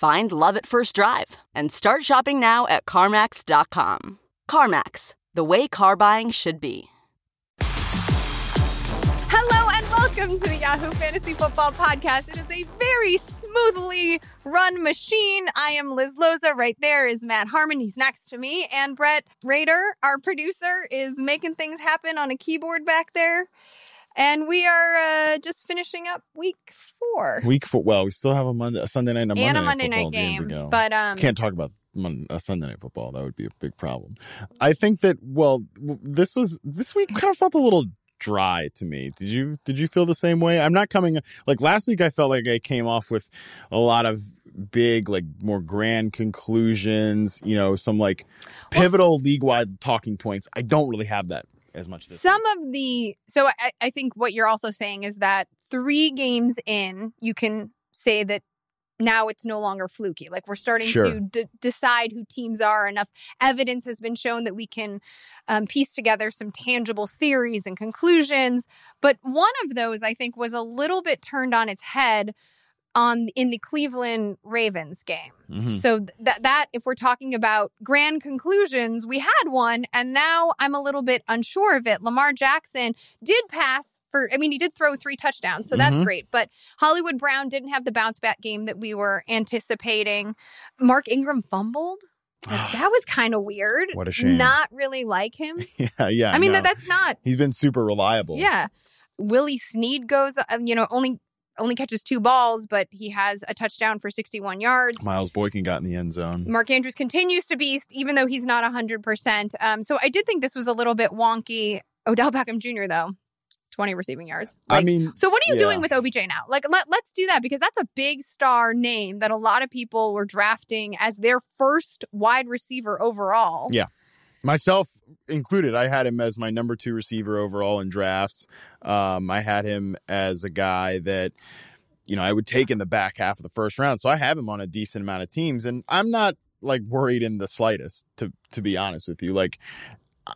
Find love at first drive and start shopping now at CarMax.com. CarMax, the way car buying should be. Hello and welcome to the Yahoo Fantasy Football Podcast. It is a very smoothly run machine. I am Liz Loza. Right there is Matt Harmon. He's next to me. And Brett Rader, our producer, is making things happen on a keyboard back there. And we are uh, just finishing up week four. Week four. Well, we still have a Monday, a Sunday night, and a and Monday, a Monday night game. But um, can't talk about a Sunday night football. That would be a big problem. I think that well, this was this week kind of felt a little dry to me. Did you did you feel the same way? I'm not coming like last week. I felt like I came off with a lot of big like more grand conclusions. You know, some like pivotal league wide talking points. I don't really have that as much. Some of the so I, I think what you're also saying is that three games in you can say that now it's no longer fluky like we're starting Sure. to d- decide who teams are enough evidence has been shown that we can um, piece together some tangible theories and conclusions but one of those i think was a little bit turned on its head on in the cleveland ravens game Mhm. so that that if we're talking about grand conclusions, we had one, and now I'm a little bit unsure of it. Lamar Jackson did pass for, I mean, he did throw three touchdowns, so that's Mhm. great. But Hollywood Brown didn't have the bounce back game that we were anticipating. Mark Ingram fumbled. Like, that was kind of weird. What a shame. Not really like him. yeah, yeah. I mean, no. that, that's not. he's been super reliable. Yeah. Willie Snead goes, um, you know, only only catches two balls, but he has a touchdown for 61 yards. Miles Boykin got in the end zone. Mark Andrews continues to beast, even though he's not 100%. Um, so I did think this was a little bit wonky. Odell Beckham Jr., though, 20 receiving yards. I mean, so what are you yeah. doing with OBJ now? Like, let, let's do that because that's a big star name that a lot of people were drafting as their first wide receiver overall. Yeah. Myself included. I had him as my number two receiver overall in drafts. Um, I had him as a guy that you know I would take in the back half of the first round. So I have him on a decent amount of teams, and I'm not like worried in the slightest. To to be honest with you, like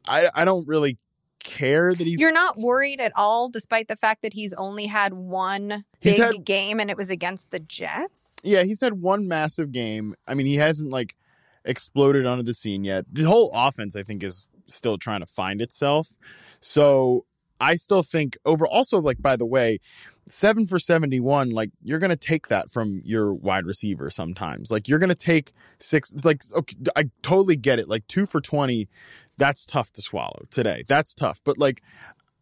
I I don't really care that he's You're not worried at all, despite the fact that he's only had one big had- game and it was against the Jets. Yeah, he's had one massive game. I mean, he hasn't like exploded onto the scene yet. The whole offense, I think, is still trying to find itself. So I still think over. Also, like by the way, seven for seventy-one. Like you're gonna take that from your wide receiver sometimes. Like you're gonna take six. Like okay, I totally get it. Like two for twenty. That's tough to swallow today. That's tough. But like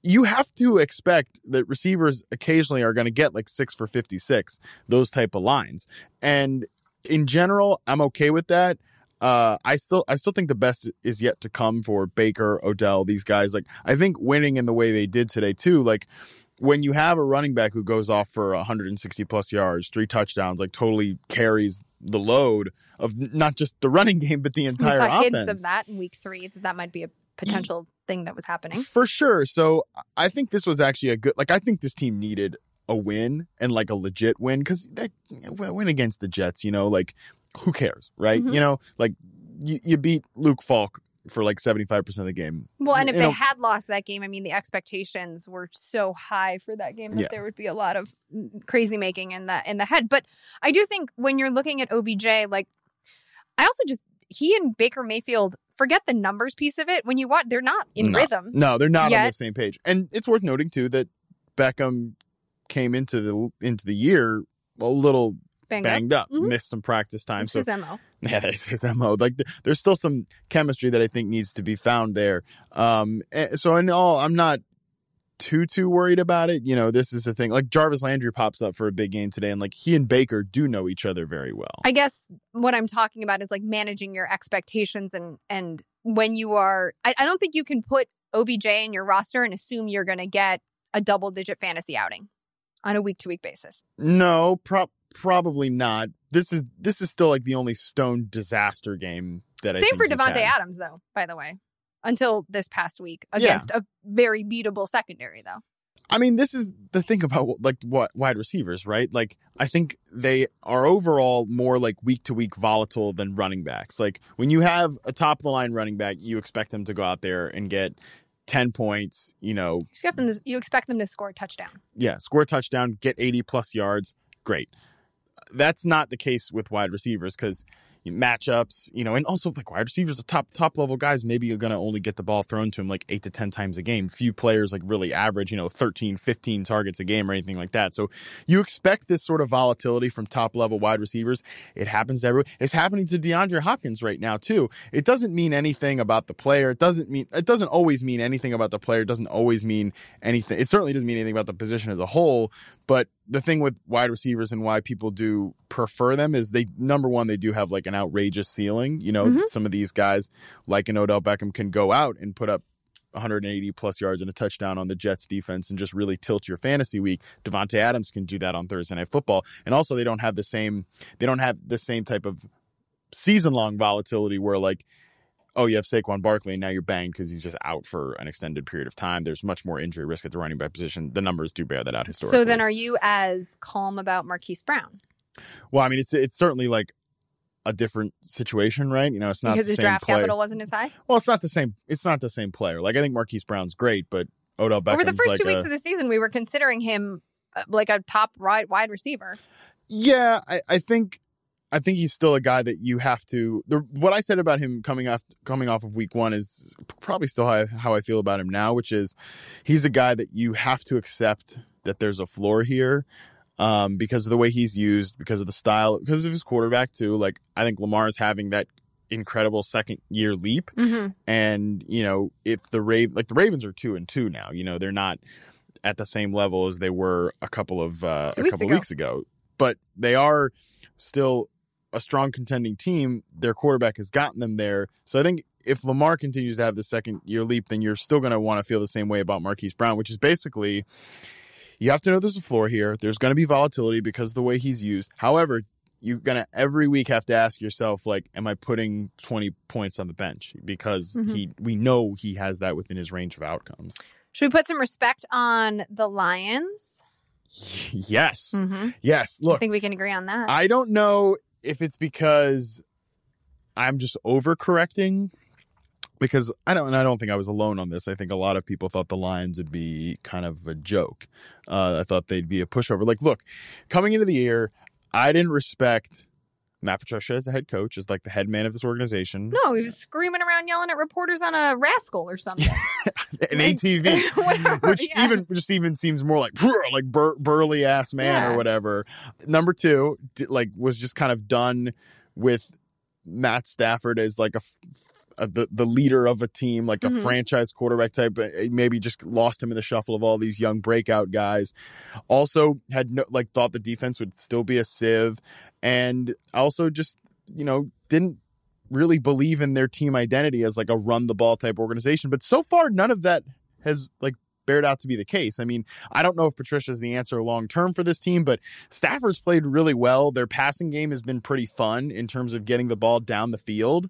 you have to expect that receivers occasionally are going to get like six for 56, those type of lines. And in general, I'm okay with that. Uh, I still, I still think the best is yet to come for Baker, Odell, these guys. Like, I think winning in the way they did today too. Like, when you have a running back who goes off for 160 plus yards, three touchdowns, like totally carries the load of not just the running game but the We entire saw offense. hints of that in week three. That that might be a potential thing that was happening. For sure. So I think this was actually a good. Like I think this team needed a win and like a legit win because win against the Jets. You know, like who cares, right? Mhm. You know, like you, you beat Luke Falk for like seventy five percent of the game. Well, and if You they know, had lost that game, I mean, the expectations were so high for that game that Yeah. there would be a lot of crazy making in the in the head. But I do think when you're looking at OBJ, like I also just he and Baker Mayfield forget the numbers piece of it. When you watch, they're not in No. rhythm. no, they're not on the same page. And it's worth noting too that Beckham came into the into the year a little Banged, banged up, Mhm. missed some practice time. That's So his MO. yeah, that's his mo. Like th- there's still some chemistry that I think needs to be found there. Um, so in all, I'm not too too worried about it. You know, this is the thing. Like Jarvis Landry pops up for a big game today, and like he and Baker do know each other very well. I guess what I'm talking about is like managing your expectations and and when you are I, I don't think you can put OBJ in your roster and assume you're gonna get a double digit fantasy outing on a week to week basis. No, pro- probably not. This is this is still like the only stone disaster game that I Same for Davante. Adams though, by the way. Until this past week Yeah. against a very beatable secondary though. I mean, this is the thing about like what wide receivers, right? Like, I think they are overall more like week to week volatile than running backs. Like, when you have a top of the line running back, you expect them to go out there and get 10 points, you know, You expect them to, you expect them to score a touchdown. yeah, score a touchdown, get 80 plus yards. Great. That's not the case with wide receivers because matchups, you know, and also like wide receivers, the top top level guys, maybe you're going to only get the ball thrown to him like eight to 10 times a game. Few players like really average, you know, 13, 15 targets a game or anything like that. So you expect this sort of volatility from top level wide receivers. It happens to everyone. It's happening to DeAndre Hopkins right now too. It doesn't mean anything about the player. It doesn't mean, it doesn't always mean anything about the player. It doesn't always mean anything. It certainly doesn't mean anything about the position as a whole. But the thing with wide receivers and why people do prefer them is they number one they do have like an outrageous ceiling. You know, Mhm. some of these guys like an Odell Beckham can go out and put up 180 plus yards and a touchdown on the Jets defense and just really tilt your fantasy week. Davante Adams can do that on Thursday Night Football, and also they don't have the same they don't have the same type of season long volatility where like oh, you have Saquon Barkley, and now you're banged because he's just out for an extended period of time. There's much more injury risk at the running back position. The numbers do bear that out historically. So then are you as calm about Marquise Brown? well, I mean, it's it's certainly like a different situation, right? You know, it's not because the his same draft player. capital wasn't as high? Well, it's not the same. It's not the same player. Like I think Marquise Brown's great, but Odell Beckham's Over the first like two weeks of the season, we were considering him uh, like a top wide wide receiver. Yeah, I, I think I think he's still a guy that you have to. The, what I said about him coming off coming off of week one is probably still how, how I feel about him now, which is he's a guy that you have to accept that there's a floor here. Um, because of the way he's used, because of the style, because of his quarterback too. Like I think Lamar is having that incredible second year leap. Mm-hmm. And you know, if the Raven, like the Ravens are two and two now, you know, they're not at the same level as they were a couple of uh, a couple ago. weeks ago, but they are still a strong contending team. Their quarterback has gotten them there, so I think if Lamar continues to have the second year leap, then you're still going to want to feel the same way about Marquise Brown, which is basically you have to know there's a floor here. There's going to be volatility because of the way he's used. However, you're gonna every week have to ask yourself like am i putting 20 points on the bench because Mhm. he we know he has that within his range of outcomes Should we put some respect on the Lions? yes Mm-hmm. yes Look, I think we can agree on that. i don't know if it's because i'm just overcorrecting because i don't and i don't think i was alone on this. I think a lot of people thought the lions would be kind of a joke. Uh, i thought they'd be a pushover. Like look coming into the year i didn't respect matt patricia as the head coach is like the head man of this organization no, he was screaming around, yelling at reporters on a rascal or something. an Like, ATV, whatever, which yeah. even just even seems more like like bur- burly ass man Yeah. or whatever. Number two, d- like was just kind of done with Matt Stafford as like a. f- a the, the leader of a team, like a Mhm. franchise quarterback type, uh, maybe just lost him in the shuffle of all these young breakout guys. Also, had no, like thought the defense would still be a sieve, and also just you know didn't really believe in their team identity as like a run the ball type organization. But so far, none of that has like bared out to be the case. I mean, I don't know if Patricia's the answer long term for this team, but Stafford's played really well. Their passing game has been pretty fun in terms of getting the ball down the field.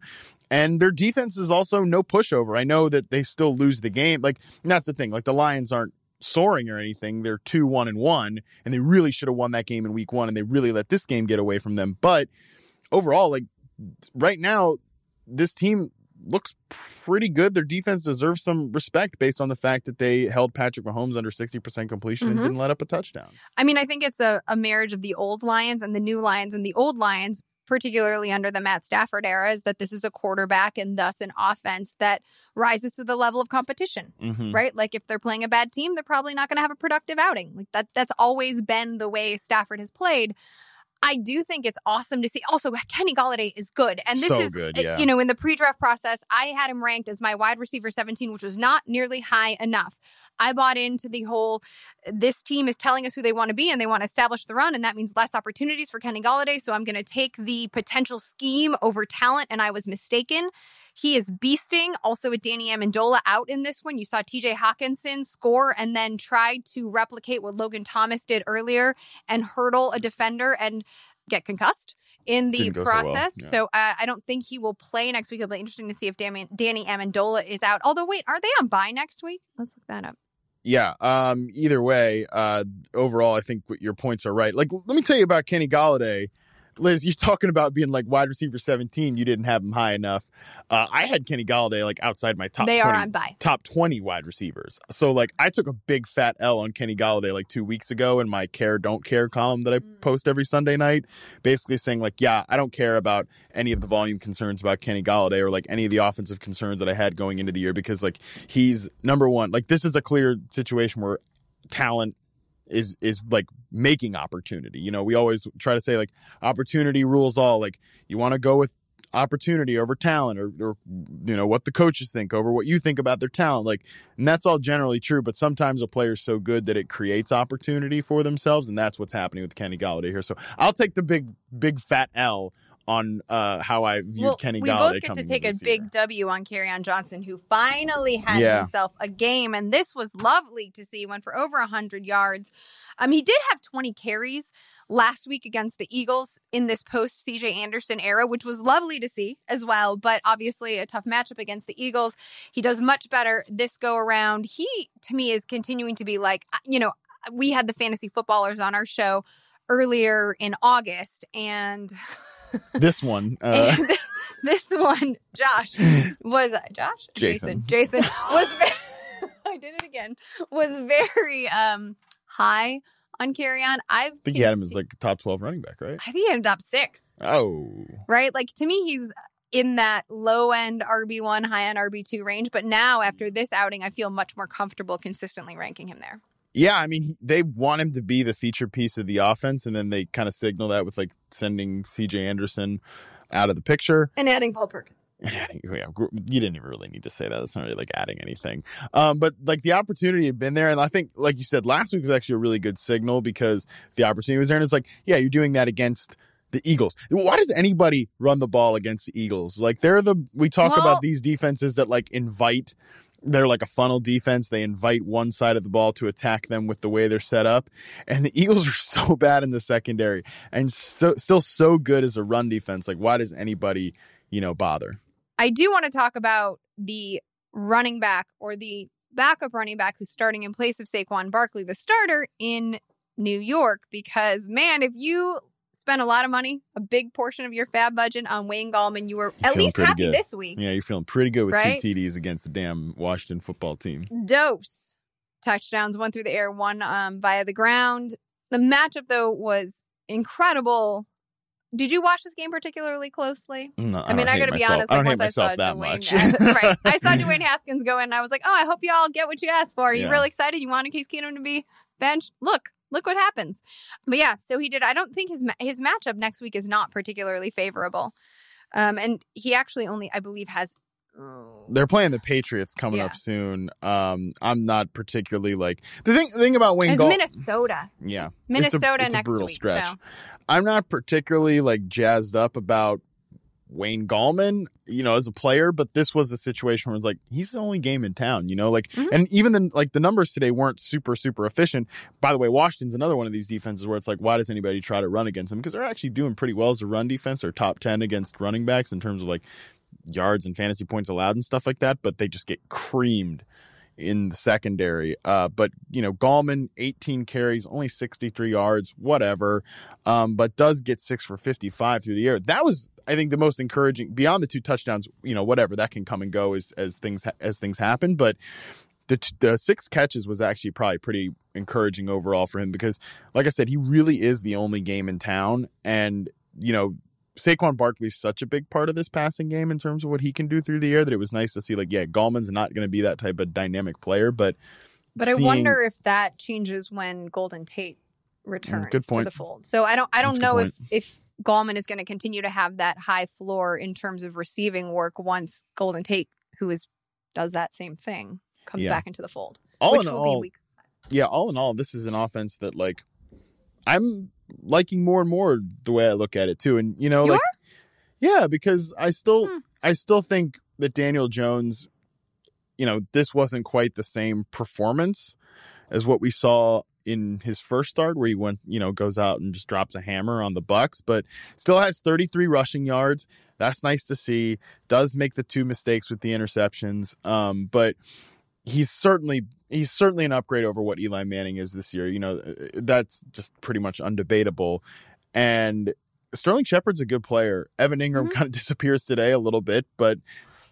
And their defense is also no pushover. I know that they still lose the game. Like, that's the thing. Like, the Lions aren't soaring or anything. They're two, one, and one. And they really should have won that game in week one. And they really let this game get away from them. But overall, like, right now, this team looks pretty good. Their defense deserves some respect based on the fact that they held Patrick Mahomes under 60% completion Mhm. and didn't let up a touchdown. I mean, I think it's a, a marriage of the old Lions and the new Lions. And the old Lions, particularly under the Matt Stafford era, is that this is a quarterback and thus an offense that rises to the level of competition. Mm-hmm. Right? Like if they're playing a bad team, they're probably not going to have a productive outing. Like that that's always been the way Stafford has played. I do think it's awesome to see. Also, Kenny Golladay is good. And this So is, good, yeah. you know, in the pre draft process, I had him ranked as my wide receiver 17, which was not nearly high enough. I bought into the whole this team is telling us who they want to be and they want to establish the run. And that means less opportunities for Kenny Golladay. So I'm going to take the potential scheme over talent. And I was mistaken. He is beasting. Also, with Danny Amendola out in this one, you saw TJ Hockenson score and then tried to replicate what Logan Thomas did earlier and hurdle a defender and get concussed in the Didn't so well, process. yeah. So uh, I don't think he will play next week. It'll be interesting to see if Danny, Danny Amendola is out. Although, wait, are they on bye next week? Let's look that up. Yeah. Um. Either way, uh, overall, I think your points are right. Like, let me tell you about Kenny Golladay. Liz, you're talking about being like wide receiver 17. You didn't have him high enough. Uh, I had Kenny Golladay like outside my top. they 20, are on bye. top 20 wide receivers. So like I took a big fat L on Kenny Golladay like 2 weeks ago in my care don't care column that I post every Sunday night, basically saying like yeah, I don't care about any of the volume concerns about Kenny Golladay or like any of the offensive concerns that I had going into the year because like he's number 1. Like this is a clear situation where talent is is like making opportunity. You know, we always try to say like opportunity rules all. Like you want to go with opportunity over talent or, or you know what the coaches think over what you think about their talent like and that's all generally true but sometimes a player's so good that it creates opportunity for themselves and that's what's happening with Kenny Golladay here so I'll take the big big fat L on uh how I viewed Well, Kenny we both get to take a big year. W on on Johnson, who finally had Yeah. himself a game, and this was lovely to see. He went for over hundred yards. Um, he did have twenty carries last week against the Eagles in this post CJ Anderson era, which was lovely to see as well. But obviously, a tough matchup against the Eagles. He does much better this go around. He, to me, is continuing to be like you know we had the fantasy footballers on our show earlier in August, and this one uh this one, Josh, was Josh? Jason. Jason. was very, I did it again. Was very um high on Kerryon. I've I think he had him as like top 12 running back right I think he ended top six. oh Right? Like to me, he's in that low end RB one, high end RB two range. But now after this outing, I feel much more comfortable consistently ranking him there. Yeah, I mean, they want him to be the feature piece of the offense, and then they kind of signal that with like sending C.J. Anderson out of the picture. And adding Paul Perkins. And adding- yeah, you didn't even really need to say that. That's not really like adding anything. Um, but like the opportunity had been there, and I think, like you said, last week was actually a really good signal because the opportunity was there, and it's like, yeah, you're doing that against. The Eagles. Why does anybody run the ball against the Eagles? Like they're the we talk Well- about these defenses that like invite they're like a funnel defense. They invite one side of the ball to attack them with the way they're set up. And the Eagles are so bad in the secondary and so still so good as a run defense. Like, why does anybody, you know, bother? I do want to talk about the running back or the backup running back who's starting in place of Saquon Barkley, the starter in New York, because man, if you spent a lot of money, a big portion of your fab budget on Wayne Gallman, you were at least happy good. this week. Yeah, you're feeling pretty good with Right? two TDs against the damn Washington football team. Dose touchdowns, one through the air, one um, via the ground. The matchup though was incredible. Did you watch this game particularly closely? No, I, mean, I got to be honest. I Like don't hate I myself that Dwayne, much. right? I saw Dwayne Haskins go in, and I was like, "Oh, I hope you all get what you asked for. Are you Yeah. real excited? You wanted Case Keenum to be benched? Look, look what happens." But yeah, so he did. I don't think his his matchup next week is not particularly favorable, um, and he actually only, I believe, has. oh, They're playing the Patriots coming Yeah. up soon. Um, I'm not particularly like the thing. The thing about Wayne It's Gall- Minnesota. Yeah, It's a- Minnesota it's a next brutal week, stretch. so. I'm not particularly like jazzed up about Wayne Gallman, you know, as a player, but this was a situation where it's like he's the only game in town, you know, like, Mhm. and even the like the numbers today weren't super super efficient. By the way, Washington's another one of these defenses where it's like, why does anybody try to run against them? Because they're actually doing pretty well as a run defense. They're top ten against running backs in terms of like yards and fantasy points allowed and stuff like that, but they just get creamed in the secondary. Uh, but you know, Gallman, 18 carries, only 63 yards, whatever. Um, but does get six for 55 through the air. That was, I think, the most encouraging. Beyond the two touchdowns, you know, whatever that can come and go as as things as things happen. But the t- the six catches was actually probably pretty encouraging overall for him because, like I said, he really is the only game in town, and you know. Saquon Barkley's such a big part of this passing game in terms of what he can do through the air that it was nice to see. Like, yeah, Gallman's not going to be that type of dynamic player, but But I wonder if that changes when Golden Tate returns Mm, good to the fold. So I don't I don't That's know if if Gallman is going to continue to have that high floor in terms of receiving work once Golden Tate, who is does that same thing, comes Yeah. back into the fold. All which in will all, yeah, all in all, this is an offense that like I'm liking more and more the way I look at it too. And you know, You like yeah, because I still Hmm. I still think that Daniel Jones, you know, this wasn't quite the same performance as what we saw in his first start where he went, you know, goes out and just drops a hammer on the Bucks, but still has 33 rushing yards. That's nice to see. Does make the two mistakes with the interceptions. Um, but he's certainly he's certainly an upgrade over what Eli Manning is this year. You know, uh, that's just pretty much undebatable. And Sterling Shepard's a good player. Evan Engram Mhm. kind of disappears today a little bit, but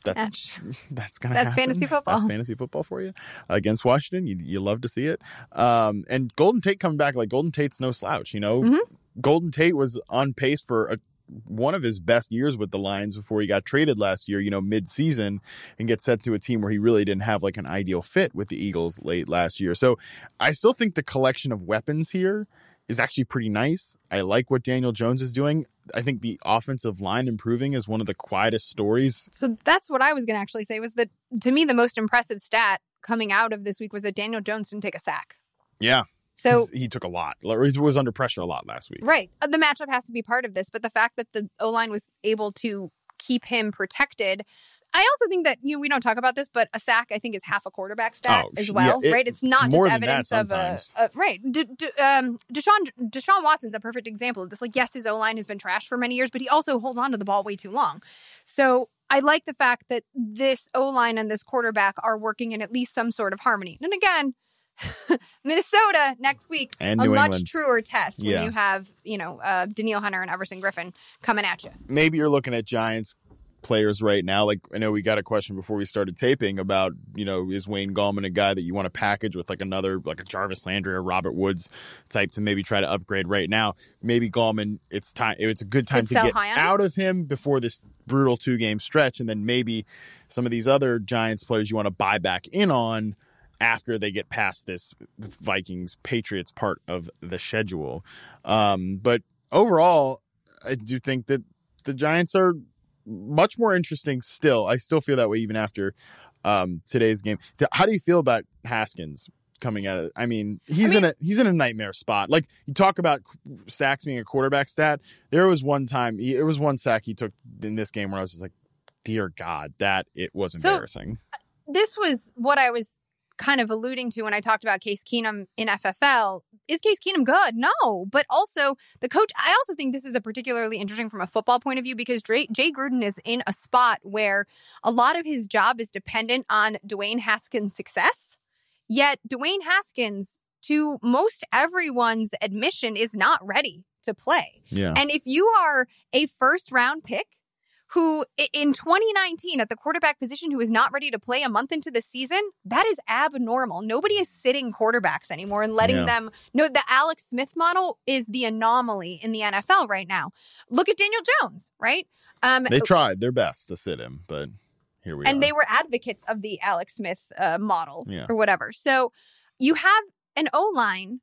that's That's- that's gonna That's happen. fantasy football. That's fantasy football for you against Washington. You you love to see it. Um, and Golden Tate coming back like Golden Tate's no slouch. You know, Mhm. Golden Tate was on pace for a one of his best years with the Lions before he got traded last year, you know, mid-season and get sent to a team where he really didn't have like an ideal fit with the Eagles late last year. So I still think the collection of weapons here is actually pretty nice. I like what Daniel Jones is doing. I think the offensive line improving is one of the quietest stories. So that's what I was going to actually say was that to me the most impressive stat coming out of this week was that Daniel Jones didn't take a sack. Yeah. So he took a lot. He was under pressure a lot last week. Right. Uh, The matchup has to be part of this, but the fact that the O line was able to keep him protected. I also think that you know, we don't talk about this, but a sack I think is half a quarterback stat Oh, as well, yeah, it- right? It's not just evidence of a, a right. D- D- um, Deshaun Deshaun Watson's a perfect example of this. Like, yes, his O line has been trashed for many years, but he also holds on to the ball way too long. So I like the fact that this O line and this quarterback are working in at least some sort of harmony. And again. Minnesota next week, And a New much England. truer test when Yeah. you have, you know, uh, Danielle Hunter and Everson Griffen coming at you. Maybe you're looking at Giants players right now. Like I know we got a question before we started taping about, you know, is Wayne Gallman a guy that you want to package with like another like a Jarvis Landry or Robert Woods type to maybe try to upgrade right now. Maybe Gallman it's time it's a good time Could to get high on him? out of him before this brutal two game stretch and then maybe some of these other Giants players you want to buy back in on after they get past this Vikings Patriots part of the schedule. Um, but overall, I do think that the Giants are much more interesting still. I still feel that way even after um, today's game. How do you feel about Haskins coming out of I mean, he's mean- in a he's in a nightmare spot. Like you talk about sacks being a quarterback stat. There was one time he, there was one sack he took in this game where I was just like, "Dear God, that it was So- embarrassing." This was what I was kind of alluding to when I talked about Case Keenum in FFL. Is Case Keenum good? No. But also, the coach, I also think this is a particularly interesting from a football point of view because Jay, Jay Gruden is in a spot where a lot of his job is dependent on Dwayne Haskins' success. Yet, Dwayne Haskins, to most everyone's admission, is not ready to play. yeah. And if you are a first round pick who in 2019 at the quarterback position who is not ready to play a month into the season, that is abnormal. Nobody is sitting quarterbacks anymore and letting Yeah. them know the Alex Smith model is the anomaly in the NFL right now. Look at Daniel Jones, right? Um they tried their best to sit him, but here we are. and they were advocates of the Alex Smith uh, model Yeah. or whatever. So you have an O line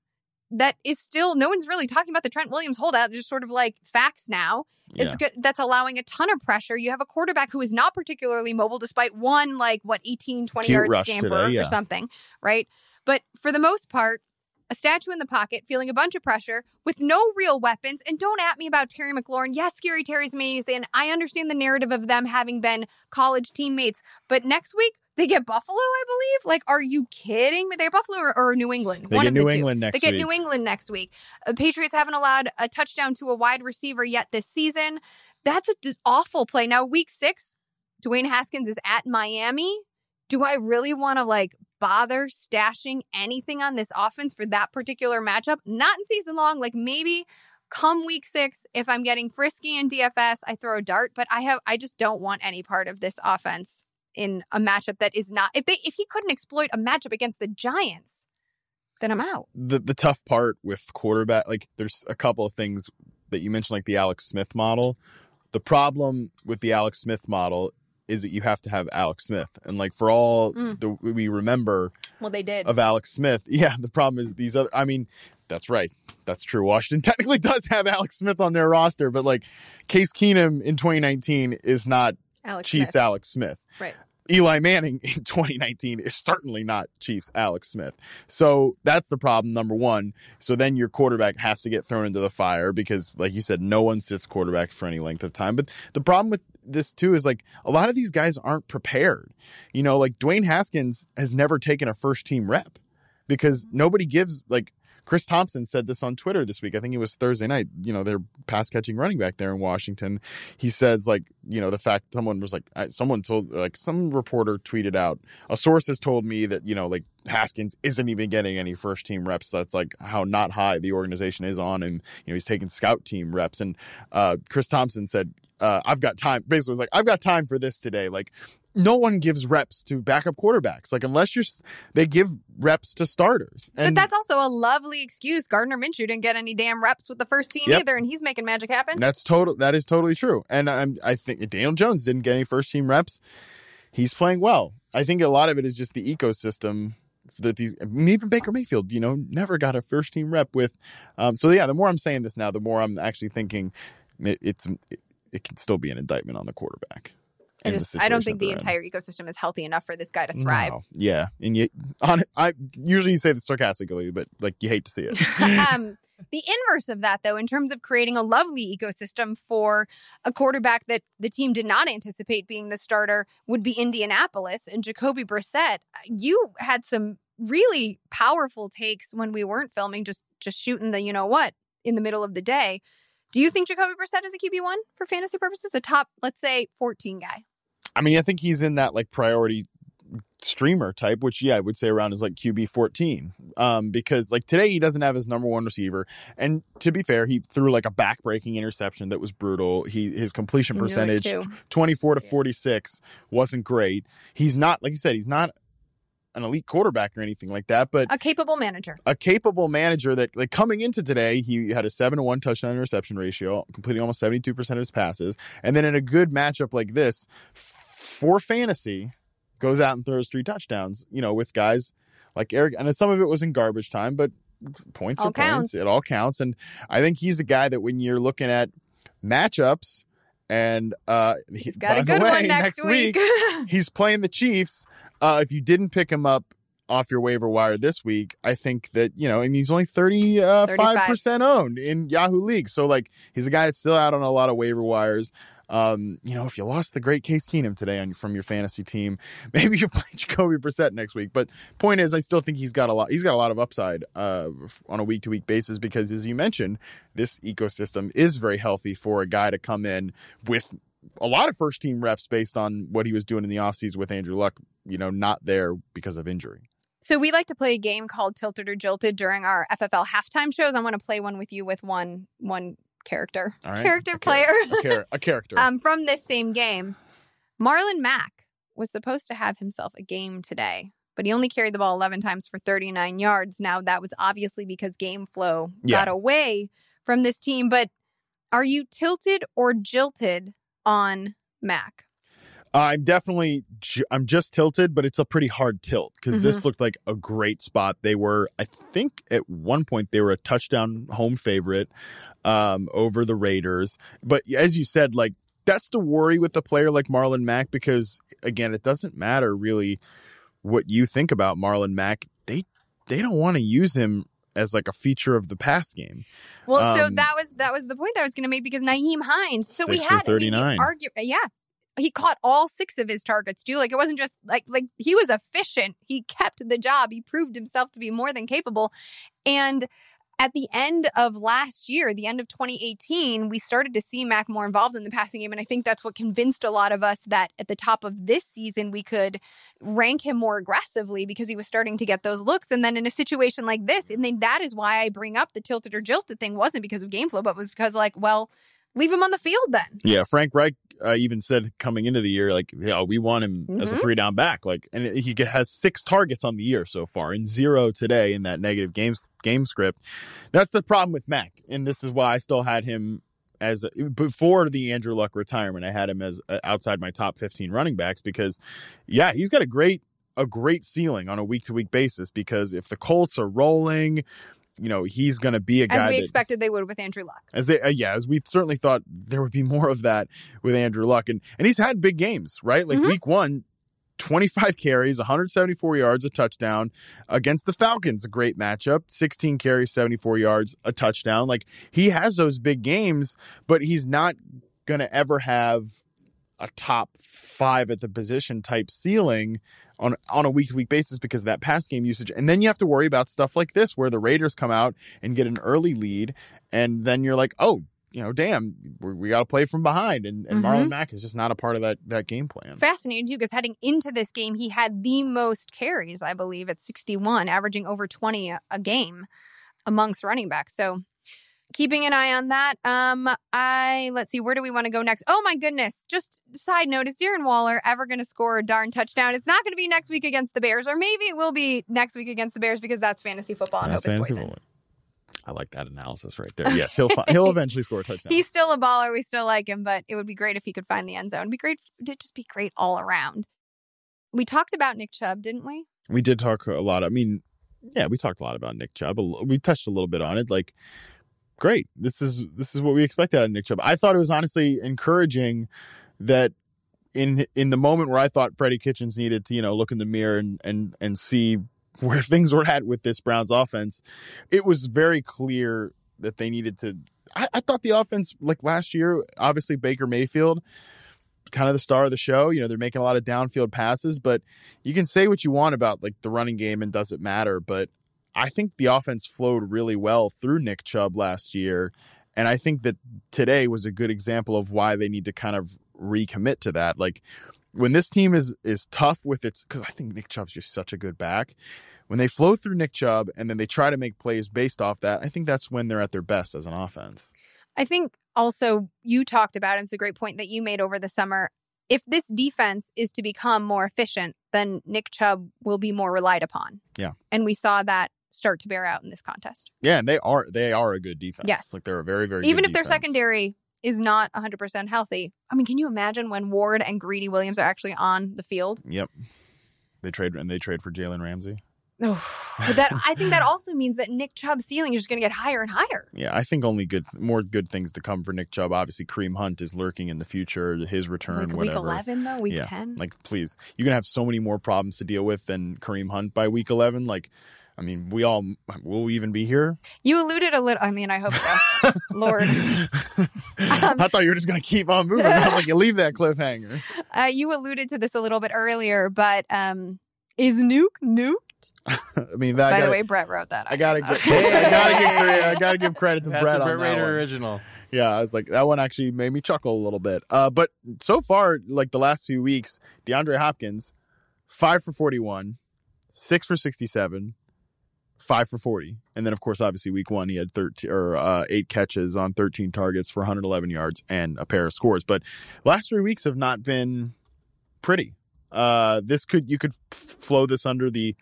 that is still no one's really talking about the Trent Williams holdout, just sort of like facts now. It's good that's allowing a ton of pressure. You have a quarterback who is not particularly mobile despite one like what 18 20 Cute yard scamper today, yeah. or something, right? But for the most part, a statue in the pocket, feeling a bunch of pressure with no real weapons. And don't at me about Terry McLaurin. Yes, Scary Terry's amazing. I understand the narrative of them having been college teammates. But next week, they get Buffalo, I believe. Like, are you kidding me? They get Buffalo or, or New England. They One get of the New two. England next They get week. New England next week. Uh, Patriots haven't allowed a touchdown to a wide receiver yet this season. That's a d- awful play. Now, week six, Dwayne Haskins is at Miami. Do I really want to like bother stashing anything on this offense for that particular matchup? Not in season long. Like maybe come week six, if I'm getting frisky in DFS, I throw a dart. But I have, I just don't want any part of this offense in a matchup that is not. If they, if he couldn't exploit a matchup against the Giants, then I'm out. the the tough part with quarterback like there's a couple of things that you mentioned like the Alex Smith model. The problem with the Alex Smith model is that you have to have Alex Smith. And like for all Mm. the we remember Well, they did. of Alex Smith, yeah, the problem is these other I mean, That's right. That's true. Washington technically does have Alex Smith on their roster, but like Case Keenum in 2019 is not Alex Chiefs Smith. Alex Smith. Right. Eli Manning in 2019 is certainly not Chiefs Alex Smith. So that's the problem, number one. So then your quarterback has to get thrown into the fire because, like you said, no one sits quarterback for any length of time. But the problem with this, too, is like a lot of these guys aren't prepared. You know, like Dwayne Haskins has never taken a first team rep because nobody gives, like, Chris Thompson said this on Twitter this week. I think it was Thursday night. You know, they're pass catching running back there in Washington. He says, like, you know, the fact someone was like, someone told, like, some reporter tweeted out, a source has told me that, you know, like, Haskins isn't even getting any first team reps. That's like how not high the organization is on him. You know, he's taking scout team reps. And uh, Chris Thompson said, uh, I've got time. Basically, was like, I've got time for this today. Like, no one gives reps to backup quarterbacks. Like, unless you're, they give reps to starters. But that's also a lovely excuse. Gardner Minshew didn't get any damn reps with the first team Yep. either, and he's making magic happen. That's total. That is totally true. And I'm, I think Daniel Jones didn't get any first team reps. He's playing well. I think a lot of it is just the ecosystem that these, even Baker Mayfield, you know, never got a first team rep with. Um, so yeah, the more I'm saying this now, the more I'm actually thinking it, it's it, it can still be an indictment on the quarterback. I just I don't think the they're in. entire ecosystem is healthy enough for this guy to thrive. No. Yeah, and you, on I usually you say this sarcastically, but like you hate to see it. um, the inverse of that, though, in terms of creating a lovely ecosystem for a quarterback that the team did not anticipate being the starter, would be Indianapolis and Jacoby Brissett. You had some really powerful takes when we weren't filming, just just shooting the you know what in the middle of the day. Do you think Jacoby Brissett is a QB one for fantasy purposes? A top, let's say, fourteen guy. I mean, I think he's in that like priority streamer type, which yeah, I would say around is like QB fourteen. Um, because like today he doesn't have his number one receiver, and to be fair, he threw like a back breaking interception that was brutal. He his completion it, percentage twenty four to forty six wasn't great. He's not like you said, he's not an elite quarterback or anything like that, but A capable manager. a capable manager that like coming into today he had a 7 to 1 touchdown to reception ratio completing almost 72% of his passes and then in a good matchup like this f- for fantasy goes out and throws three touchdowns you know with guys like Eric and some of it was in garbage time but points All are points counts. it all counts and I think he's a guy that when you're looking at matchups and uh he, He's got by the good way, one next, week. he's playing the Chiefs. Uh, if you didn't pick him up off your waiver wire this week, I think that, you know, and he's only 35% 35. owned in Yahoo League. So, like, he's a guy that's still out on a lot of waiver wires. Um, you know, if you lost the great Case Keenum today on, from your fantasy team, maybe you play Jacoby Brissett next week. But point is, I still think he's got a lot. He's got a lot of upside uh, on a week to week basis because, as you mentioned, this ecosystem is very healthy for a guy to come in with a lot of first team reps based on what he was doing in the offseason with Andrew Luck. You know, not there because of injury. So we like to play a game called Tilted or Jilted during our FFL halftime shows. I want to play one with you with one one character, right, character A player, char- a, char- a character. um, from this same game. Marlon Mack was supposed to have himself a game today, but he only carried the ball 11 times for 39 yards. Now that was obviously because game flow Yeah. got away from this team. But are you tilted or jilted on Mack? I'm definitely ju- I'm just tilted, but it's a pretty hard tilt because this looked like a great spot. They were, I think, at one point they were a touchdown home favorite um, over the Raiders. But as you said, like that's the worry with the player like Marlon Mack because again, it doesn't matter really what you think about Marlon Mack. They they don't want to use him as like a feature of the pass game. Well, so Um, that was that was the point that I was going to make because Nyheim Hines. So we had I mean, the 39. argu- yeah, he caught all six of his targets too. Like it wasn't just like like he was efficient. He kept the job. He proved himself to be more than capable. And at the end of last year, the end of 2018, we started to see Mack more involved in the passing game. And I think that's what convinced a lot of us that at the top of this season, we could rank him more aggressively because he was starting to get those looks. And then in a situation like this, and then that is why I bring up the tilted or jilted thing wasn't because of game flow, but was because like, well, leave him on the field then. Yeah, Frank Reich uh, even said coming into the year, like, yeah, we want him as a Mhm. three down back. Like, and he has six targets on the year so far and zero today in that negative game, game script. That's the problem with Mack. And this is why I still had him as a, before the Andrew Luck retirement. I had him as uh, outside my top 15 running backs because, yeah, he's got a great, a great ceiling on a week to week basis because if the Colts are rolling, you know he's going to be a guy As we that, expected they would with Andrew Luck. as they uh, yeah as we certainly thought there would be more of that with Andrew Luck and and he's had big games right like Mhm. week one 25 carries 174 yards a touchdown against the Falcons a great matchup 16 carries 74 yards a touchdown like he has those big games but he's not going to ever have a top 5 at the position type ceiling on on a week to week basis because of that pass game usage. And then you have to worry about stuff like this where the Raiders come out and get an early lead, and then you're like, oh, you know, damn, we, got to play from behind, and, and Mhm. Marlon Mack is just not a part of that that game plan. Fascinating too, because heading into this game, he had the most carries, I believe, at 61, averaging over 20 a, a game amongst running backs. So keeping an eye on that. Um, I let's see, where do we want to go next? Oh my goodness. Just side note, is Darren Waller ever gonna score a darn touchdown? It's not gonna be next week against the Bears, or maybe it will be next week against the Bears because that's fantasy football and That's hope fantasy poison. football. I like that analysis right there. Yes, he'll he'll eventually score a touchdown. He's still a baller. We still like him, but it would be great if he could find the end zone. It'd be great. It'd just be great all around. We talked about Nick Chubb, didn't we? we did talk a lot. I mean, yeah, we talked a lot about Nick Chubb. We touched a little bit on it. Like, great. This is this is what we expected out of Nick Chubb. I thought it was honestly encouraging that in in the moment where I thought Freddie Kitchens needed to, you know, look in the mirror and and and see where things were at with this Browns offense, it was very clear that they needed to. I, I thought the offense, like last year, obviously Baker Mayfield, kind of the star of the show. You know, they're making a lot of downfield passes, but you can say what you want about like the running game and does it matter, but I think the offense flowed really well through Nick Chubb last year. And I think that today was a good example of why they need to kind of recommit to that. Like when this team is is tough with its because I think Nick Chubb's just such a good back. When they flow through Nick Chubb and then they try to make plays based off that, I think that's when they're at their best as an offense. I think also you talked about, and it's a great point that you made over the summer. If this defense is to become more efficient, then Nick Chubb will be more relied upon. Yeah. And we saw that start to bear out in this contest. Yeah, and they are they are a good defense. Yes. like they're a very very Even if their secondary is not 100% healthy. I mean, can you imagine when Ward and Greedy Williams are actually on the field? Yep, they trade and they trade for Jalen Ramsey. Oh, but that I think that also means that Nick Chubb's ceiling is just going to get higher and higher. Yeah, I think only good, more good things to come for Nick Chubb. Obviously, Kareem Hunt is lurking in the future. His return, Like week. 11 though, week yeah, 10. like please, you're gonna have so many more problems to deal with than Kareem Hunt by week 11. Like, I mean, we all will we even be here? You alluded a little I mean, I hope so. Lord. I thought you were just gonna keep on moving. I was like, you leave that cliffhanger. Uh, you alluded to this a little bit earlier, but um, is Nuke nuked? I mean, that. By the gotta, way, Brett wrote that. I gotta, thought. give, I gotta give, credit, I gotta give credit to That's Brett a on Brett that Rader one. original. Yeah, I was like, that one actually made me chuckle a little bit. Uh, but so far, like the last few weeks, DeAndre Hopkins, five for 41, six for 67, five for 40. And then, of course, obviously, week one, he had 13 or uh, eight catches on 13 targets for 111 yards and a pair of scores. But last three weeks have not been pretty. Uh, this could, you could f- flow this under the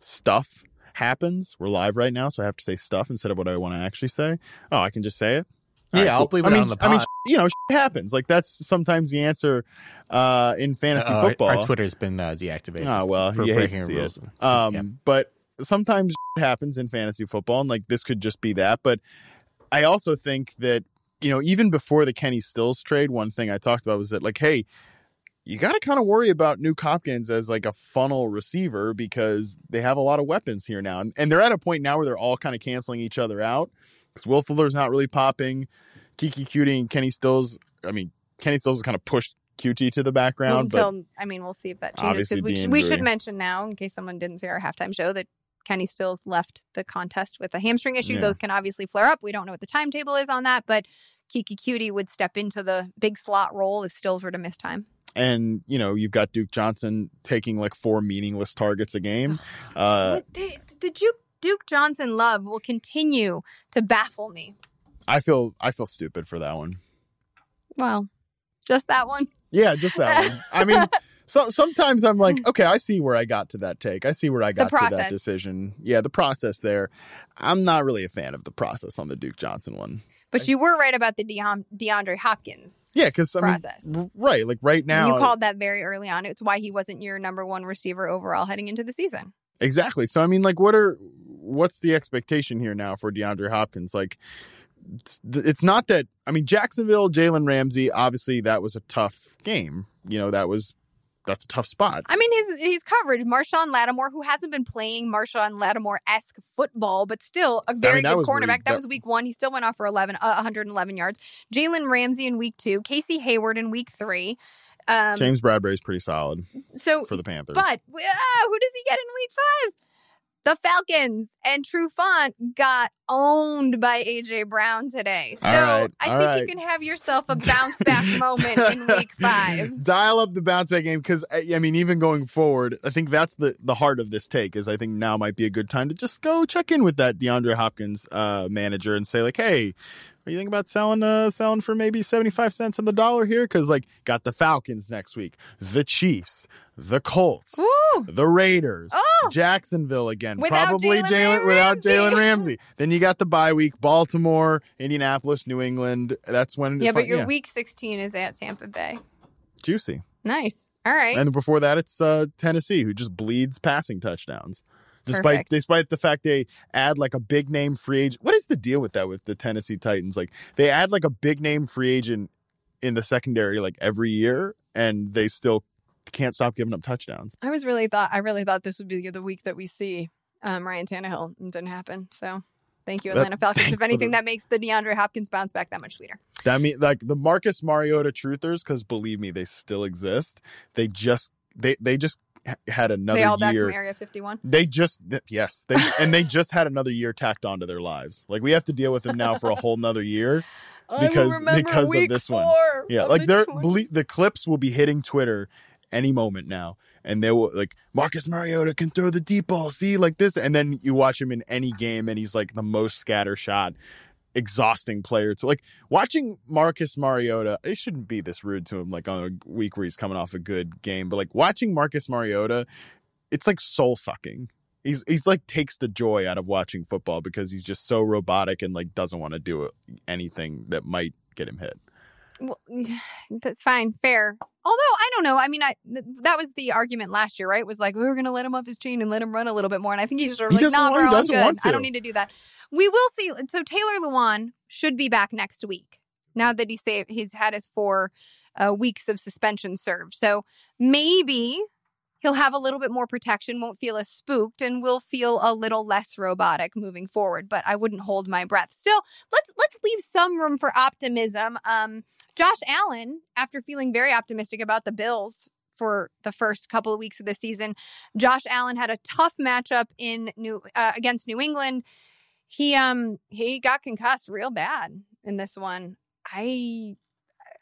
stuff happens. We're live right now, so I have to say stuff instead of what I want to actually say. Oh, I can just say it. Yeah, All right, I'll cool. believe I it mean, on the I mean, pod. you know, shit happens. Like that's sometimes the answer uh, in fantasy Uh, our- football. Our Twitter's been uh, deactivated. Oh well, for you hate to breaking rules. Um, Yeah. but sometimes happens in fantasy football, and like this could just be that. But I also think that you know, even before the Kenny Stills trade, one thing I talked about was that like, hey, you got to kind of worry about New Hopkins as like a funnel receiver because they have a lot of weapons here now, and, and they're at a point now where they're all kind of canceling each other out because Will Fuller's not really popping. Keke Coutee and Kenny Stills. I mean, Kenny Stills has kind of pushed Coutee to the background, but Until I mean, we'll see if that changes. 'cause Obviously we, should, we should mention now, in case someone didn't see our halftime show, that Kenny Stills left the contest with a hamstring issue. Yeah. Those can obviously flare up. We don't know what the timetable is on that, but Keke Coutee would step into the big slot role if Stills were to miss time. and you know you've got Duke Johnson taking like four meaningless targets a game. Uh, the, the Duke, Duke Johnson love will continue to baffle me. I feel I feel stupid for that one. Well, just that one. Yeah, just that one. I mean, so sometimes I'm like, hmm. okay, I see where I got to that take. I see where I got to that decision. Yeah, the process there. I'm not really a fan of the process on the Duke Johnson one. But you were right about the Deon- DeAndre Hopkins. Yeah, because I mean, Process. right? Like right now, you called that very early on. It's why he wasn't your number one receiver overall heading into the season. Exactly. So I mean, like, what are what's the expectation here now for DeAndre Hopkins? Like, it's not that. I mean, Jacksonville, Jalen Ramsey. Obviously, that was a tough game. You know, that was that's a tough spot. I mean, his his coverage, Marshon Lattimore, who hasn't been playing Marshon Lattimore esque football, but still a very that good cornerback. That, That- was week one. He still went off for 11, uh, 111 yards. Jalen Ramsey in week two, Casey Hayward in week three. Um, James Bradberry's pretty solid so, for the Panthers. but uh, who does he get in week five? The Falcons and Trufant got owned by AJ Brown today. So right, I think right. you can have yourself a bounce back moment in week five. Dial up the bounce back game because I mean, even going forward, I think that's the the heart of this take. Is I think now might be a good time to just go check in with that DeAndre Hopkins uh, manager and say like, hey. What do you thinking about selling uh selling for maybe 75 cents on the dollar here? Because like got the Falcons next week, the Chiefs, the Colts, Woo! the Raiders, Oh! Jacksonville again. Without Probably Jalen without Jalen Ramsey. then you got the bye week, Baltimore, Indianapolis, New England. That's when Yeah, but fi- your week 16 is at Tampa Bay. juicy. Nice. All right. And before that, it's uh, Tennessee, who just bleeds passing touchdowns. Despite Perfect. despite the fact they add like a big name free agent. What is the deal with that with the Tennessee Titans? Like they add like a big name free agent in the secondary like every year, and they still can't stop giving up touchdowns. I was really thought I really thought this would be the week that we see um, Ryan Tannehill. It didn't happen. So thank you, That- Atlanta Falcons. If anything, the- that makes the DeAndre Hopkins bounce back that much sweeter. That mean like the Marcus Mariota truthers, because believe me, they still exist. They just they they just had another they all back year. from Area 51. They just yes, they and they just had another year tacked onto their lives. Like we have to deal with them now for a whole nother year. Because- because of this one. Yeah, like they're belie- the clips will be hitting Twitter any moment now, and they will like Marcus Mariota can throw the deep ball. See, like this, and then you watch him in any game, and he's like the most scatter shot, exhausting player. So like watching Marcus Mariota, it shouldn't be this rude to him. Like on a week where he's coming off a good game, but like watching Marcus Mariota, it's like soul sucking. He's he's like takes the joy out of watching football because he's just so robotic and like doesn't want to do anything that might get him hit. Well, that's fine, fair. Although I don't know. I mean, I th- that was the argument last year, right? Was like we were going to let him off his chain and let him run a little bit more. And I think he's sort of He like, nah, bro, he I'm good. I don't need to do that. We will see. So Taylor Lewan should be back next week. Now that he's saved, he's had his four uh, weeks of suspension served. So maybe he'll have a little bit more protection, won't feel as spooked, and will feel a little less robotic moving forward. But I wouldn't hold my breath. Still, let's let's leave some room for optimism. Um, Josh Allen, after feeling very optimistic about the Bills for the first couple of weeks of the season, Josh Allen had a tough matchup in New uh, against New England. He um he got concussed real bad in this one. I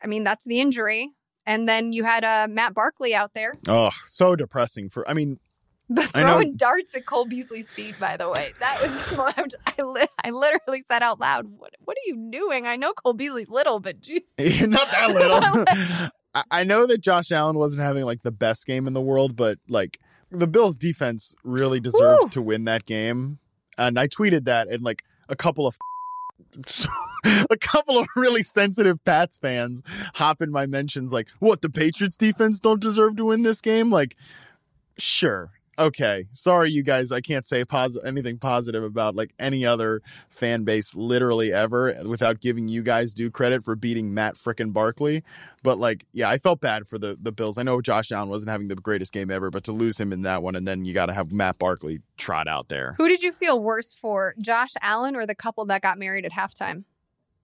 I mean that's the injury. And then you had uh, Matt Barkley out there Oh, so depressing for I mean, Know- throwing darts at Cole Beasley's feet. By the way, that was I, li- I literally said out loud, "What what are you doing?" I know Cole Beasley's little, but geez. not that little. I- I know that Josh Allen wasn't having like the best game in the world, but like the Bills defense really deserved Woo. to win that game. And I tweeted that and like a couple of a couple of really sensitive Pats fans hop in my mentions like, "What, the Patriots defense don't deserve to win this game?" Like, sure. Okay. Sorry you guys, I can't say pos- anything positive about like any other fan base literally ever eh, without giving you guys due credit for beating Matt frickin' Barkley. But like, yeah, I felt bad for the the Bills. I know Josh Allen wasn't having the greatest game ever, but to lose him in that one and then you got to have Matt Barkley trot out there. Who did you feel worse for, Josh Allen or the couple that got married at halftime?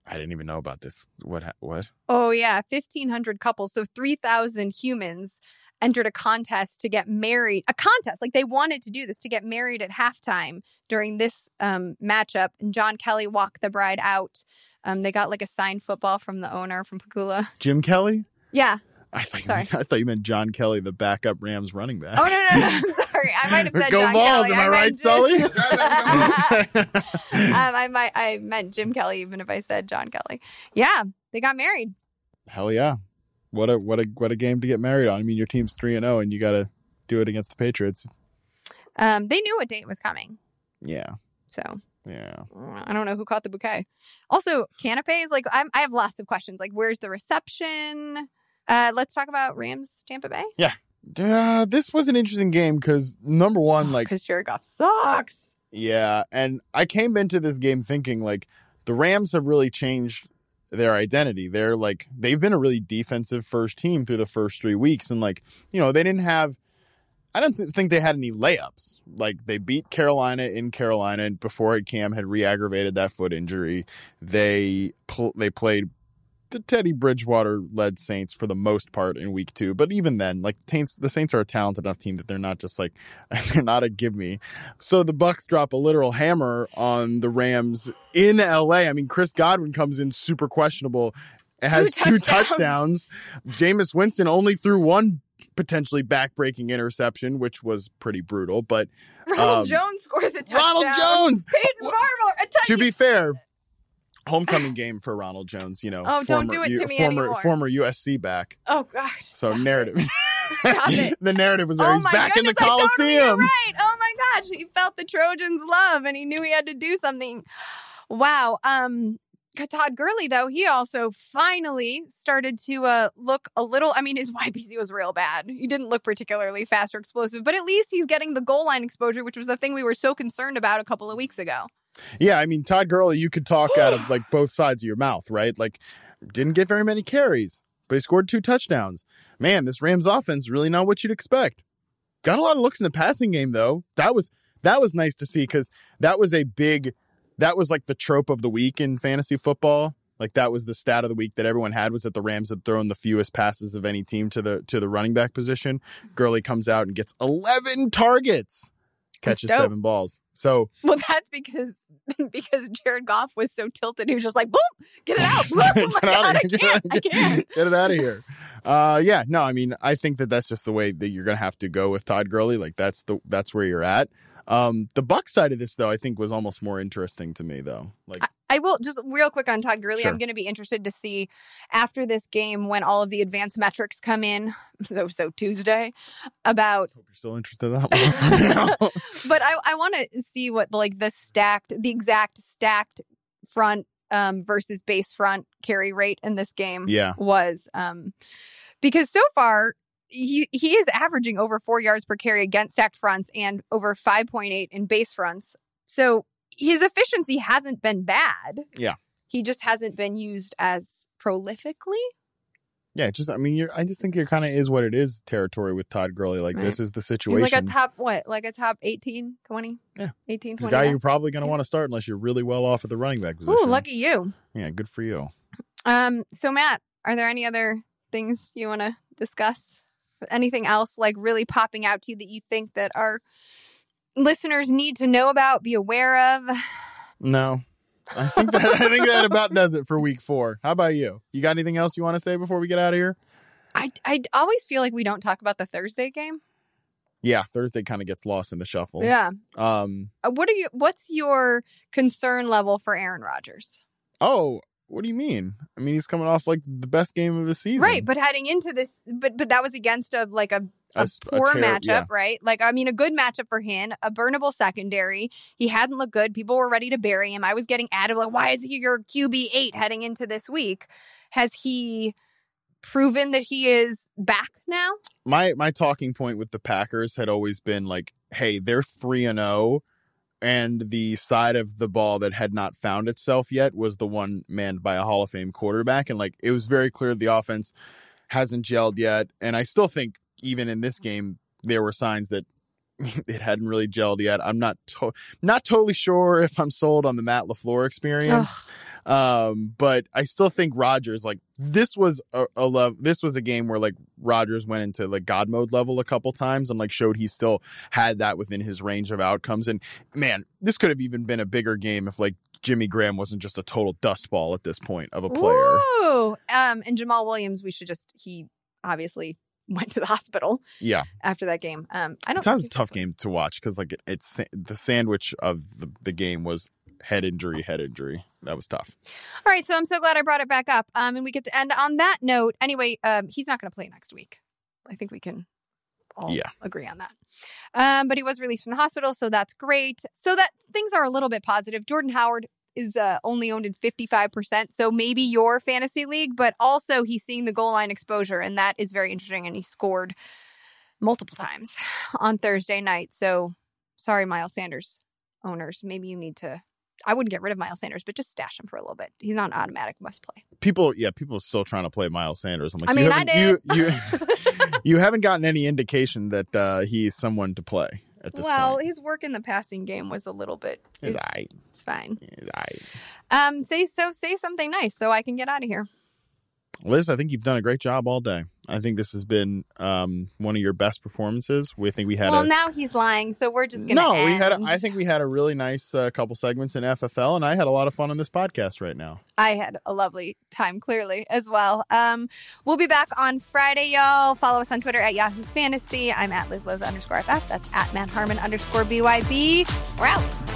I didn't even know about this. What what? Oh yeah, fifteen hundred couples, so three thousand humans entered a contest to get married. A contest, like they wanted to do this to get married at halftime during this um, matchup. And John Kelly walked the bride out. Um, they got like a signed football from the owner from Pegula. Jim Kelly? Yeah. I thought, you Sorry. meant, I thought you meant John Kelly, the backup Rams running back. Oh no, no, no! I'm sorry. I might have said Go John Vols, Kelly. am I, meant right, Jim- Sully? um, I might. I meant Jim Kelly, even if I said John Kelly. Yeah, they got married. Hell yeah. What a what a what a game to get married on. I mean your team's three and oh and you gotta do it against the Patriots. Um, they knew a date was coming, Yeah. so Yeah. I don't know who caught the bouquet. Also, canapes. Like, I'm, I have lots of questions. Like, where's the reception? Uh, let's talk about Rams Tampa Bay. Yeah. Uh, this was an interesting game because number one, like because Jared Goff sucks. Yeah, and I came into this game thinking like the Rams have really changed their identity. They're like they've been a really defensive first team through the first 3 weeks and like, you know, they didn't have I don't th- think they had any layups. Like they beat Carolina in Carolina before Cam had re-aggravated that foot injury. They pl- they played Teddy Bridgewater led Saints for the most part in week two. But even then, like the Saints, the Saints are a talented enough team that they're not just like they're not a give me. So the Bucs drop a literal hammer on the Rams in LA. I mean, Chris Godwin comes in super questionable. It has two touchdowns. Jameis Winston only threw one potentially back-breaking interception, which was pretty brutal. But Ronald um, Jones scores a touchdown. Ronald Jones. Peyton Barber, a touchdown. To be fair, homecoming game for Ronald Jones. You know, Oh, don't do it to me former anymore. former USC back. oh gosh. So narrative. it. Stop it. the narrative was there. Oh He's back in the goodness, I totally Coliseum. right. Oh my gosh, he felt the Trojans' love, and he knew he had to do something. Wow. Um, Todd Gurley, though, he also finally started to uh, look a little. I mean, his YPC was real bad. He didn't look particularly fast or explosive, but at least he's getting the goal line exposure, which was the thing we were so concerned about a couple of weeks ago. Yeah, I mean Todd Gurley, you could talk out of like both sides of your mouth, right? Like didn't get very many carries, but he scored two touchdowns. Man, this Rams offense really not what you'd expect. Got a lot of looks in the passing game though. That was that was nice to see because that was a big that was like the trope of the week in fantasy football. Like that was the stat of the week that everyone had was that the Rams had thrown the fewest passes of any team to the to the running back position. Gurley comes out and gets eleven targets, catches seven balls. So Well, that's because because Jared Goff was so tilted. He was just like, "Boom, get it out! Oh Get out God, I can't, I can't." Get it out of here. Uh, yeah, no, I mean, I think that that's just the way that you're gonna have to go with Todd Gurley. Like that's the that's where you're at. Um, the Buck side of this, though, I think was almost more interesting to me, though. Like, I will just real quick on Todd Gurley. Sure. I'm going to be interested to see after this game when all of the advanced metrics come in. So so Tuesday about hope you're still interested in that one. but I, I want to see what like the stacked, the exact stacked front um, versus base front carry rate in this game yeah, was. Um, because so far he he is averaging over four yards per carry against stacked fronts and over five point eight in base fronts. So his efficiency hasn't been bad. Yeah. he just hasn't been used as prolifically. yeah. Just, I mean, you're. I just think you're kind of is what it is territory with Todd Gurley. Like, Right. this is the He's situation. like a top what? Like a top 18, 20? Yeah. 18, He's a 20. guy you're probably going to Yeah. want to start unless you're really well off at the running back position. Ooh, lucky you. Yeah, good for you. Um, so Matt, are there any other things you want to discuss? Anything else like really popping out to you that you think that our listeners need to know about, be aware of? No. I think that I think that about does it for week four. How about you? You got anything else you want to say before we get out of here? I I always feel like we don't talk about the Thursday game. Yeah, Thursday kind of gets lost in the shuffle. Yeah. Um. Uh, What are you? What's your concern level for Aaron Rodgers? Oh, what do you mean? I mean, he's coming off like the best game of the season. Right, but heading into this, but but that was against a like a a, a poor ter- matchup, yeah. right? Like, I mean, a good matchup for him, a burnable secondary. He hadn't looked good. People were ready to bury him. I was getting added, like, why is he your QB eight heading into this week? Has he proven that he is back now? my my talking point with the Packers had always been like, hey, they're three and zero, and the side of the ball that had not found itself yet was the one manned by a Hall of Fame quarterback, and like it was very clear the offense hasn't gelled yet, and I still think even in this game there were signs that it hadn't really gelled yet. I'm not to- not totally sure if I'm sold on the Matt LaFleur experience. Um, but I still think Rodgers like this was a, a love. This was a game where like Rodgers went into like God mode level a couple times and like showed he still had that within his range of outcomes. And man, this could have even been a bigger game if like Jimmy Graham wasn't just a total dust ball at this point of a player. Ooh. Um, and Jamaal Williams, we should just he obviously went to the hospital Yeah, after that game. Um, I don't. it was a tough game to watch because like it, it's the sandwich of the, the game was head injury, head injury. That was tough. All right, so I'm so glad I brought it back up. Um, and we get to end on that note. Anyway, um, he's not going to play next week. I think we can all Yeah. agree on that. Um, but he was released from the hospital, so that's great. So that things are a little bit positive. Jordan Howard is uh, only owned in 55%, so maybe your fantasy league, but also he's seeing the goal line exposure, and that is very interesting. And he scored multiple times on Thursday night. So sorry, Miles Sanders. owners, maybe you need to. I wouldn't get rid of Miles Sanders, but just stash him for a little bit. He's not an automatic must play. People, yeah, people are still trying to play Miles Sanders. I'm like, I you mean, I did. You, you, you haven't gotten any indication that uh, he's someone to play at this well, point. his work in the passing game was a little bit. It's, aight. it's fine. He's aight. Um, say so. Say something nice so I can get out of here. Liz, I think you've done a great job all day. I think this has been um, one of your best performances. We think we had well, a now he's lying, so we're just gonna. no, we had. A, end. I think we had a really nice uh, couple segments in FFL, and I had a lot of fun on this podcast right now. I had a lovely time, clearly, as well. Um, we'll be back on Friday, y'all. Follow us on Twitter at Yahoo Fantasy. I'm at Liz Loza underscore FF. That's at Matt Harmon underscore BYB. We're out.